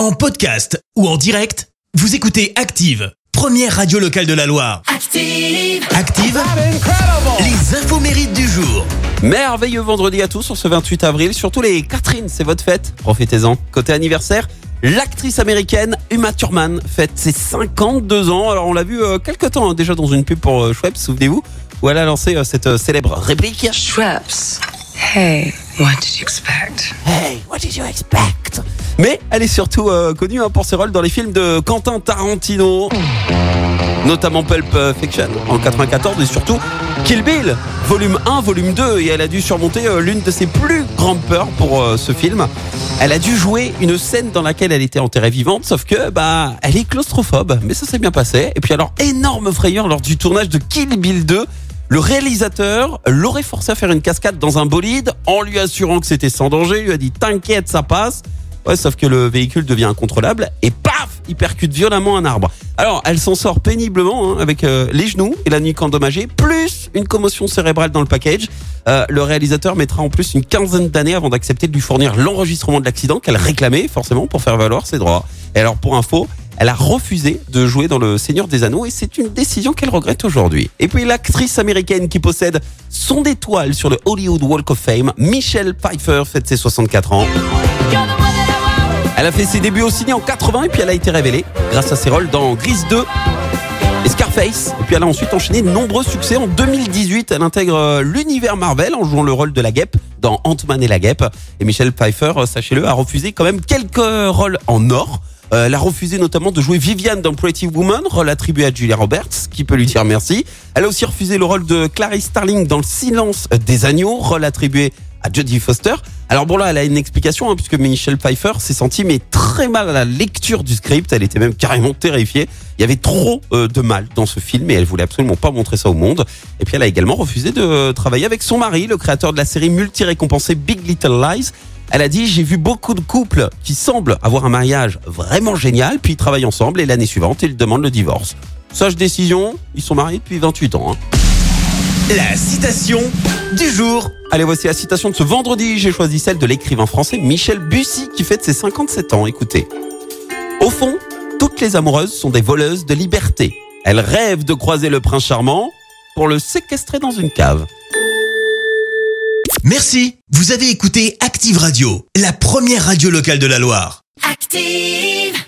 En podcast ou en direct, vous écoutez Active, première radio locale de la Loire. Active. Active, les infos mérites du jour. Merveilleux vendredi à tous sur ce 28 avril. Surtout les Catherine, c'est votre fête. Profitez-en. Côté anniversaire, l'actrice américaine Uma Thurman fête ses 52 ans. Alors on l'a vu euh, quelques temps hein, déjà dans une pub pour euh, Schweppes, souvenez-vous, où elle a lancé euh, cette euh, célèbre réplique. Schweppes. Hey, what did you expect? Hey, what did you expect? Mais elle est surtout euh, connue hein, pour ses rôles dans les films de Quentin Tarantino, notamment Pulp Fiction en 94 et surtout Kill Bill, volume 1, volume 2. Et elle a dû surmonter euh, l'une de ses plus grandes peurs pour euh, ce film. Elle a dû jouer une scène dans laquelle elle était enterrée vivante, sauf que bah elle est claustrophobe. Mais ça s'est bien passé. Et puis alors énorme frayeur lors du tournage de Kill Bill 2. Le réalisateur l'aurait forcé à faire une cascade dans un bolide en lui assurant que c'était sans danger. Il lui a dit t'inquiète, ça passe. Ouais, sauf que le véhicule devient incontrôlable et paf, il percute violemment un arbre. Alors, elle s'en sort péniblement hein, avec euh, les genoux et la nuque endommagée, plus une commotion cérébrale dans le package. Euh, le réalisateur mettra en plus une quinzaine d'années avant d'accepter de lui fournir l'enregistrement de l'accident qu'elle réclamait forcément pour faire valoir ses droits. Et alors, pour info, elle a refusé de jouer dans Le Seigneur des Anneaux et c'est une décision qu'elle regrette aujourd'hui. Et puis l'actrice américaine qui possède son étoile sur le Hollywood Walk of Fame, Michelle Pfeiffer, fête ses 64 ans. Elle a fait ses débuts au ciné en 80 et puis elle a été révélée grâce à ses rôles dans Grease 2 et Scarface. Et puis elle a ensuite enchaîné de nombreux succès. En 2018, elle intègre euh, l'univers Marvel en jouant le rôle de la guêpe dans Ant-Man et la guêpe. Et Michelle Pfeiffer, euh, sachez-le, a refusé quand même quelques rôles en or. Euh, elle a refusé notamment de jouer Viviane dans Pretty Woman, rôle attribué à Julia Roberts, qui peut lui dire merci. Elle a aussi refusé le rôle de Clarice Starling dans Le Silence des Agneaux, rôle attribué à Jodie Foster. Alors bon là, elle a une explication, hein, puisque Michelle Pfeiffer s'est sentie mais très mal à la lecture du script. Elle était même carrément terrifiée. Il y avait trop euh, de mal dans ce film et elle voulait absolument pas montrer ça au monde. Et puis elle a également refusé de travailler avec son mari, le créateur de la série multi-récompensée Big Little Lies. Elle a dit j'ai vu beaucoup de couples qui semblent avoir un mariage vraiment génial, puis ils travaillent ensemble et l'année suivante ils demandent le divorce. Sage décision, ils sont mariés depuis 28 ans. hein. La citation du jour. Allez, voici la citation de ce vendredi. J'ai choisi celle de l'écrivain français Michel Bussy qui fête ses 57 ans. Écoutez. Au fond, toutes les amoureuses sont des voleuses de liberté. Elles rêvent de croiser le prince charmant pour le séquestrer dans une cave. Merci. Vous avez écouté Active Radio, la première radio locale de la Loire. Active.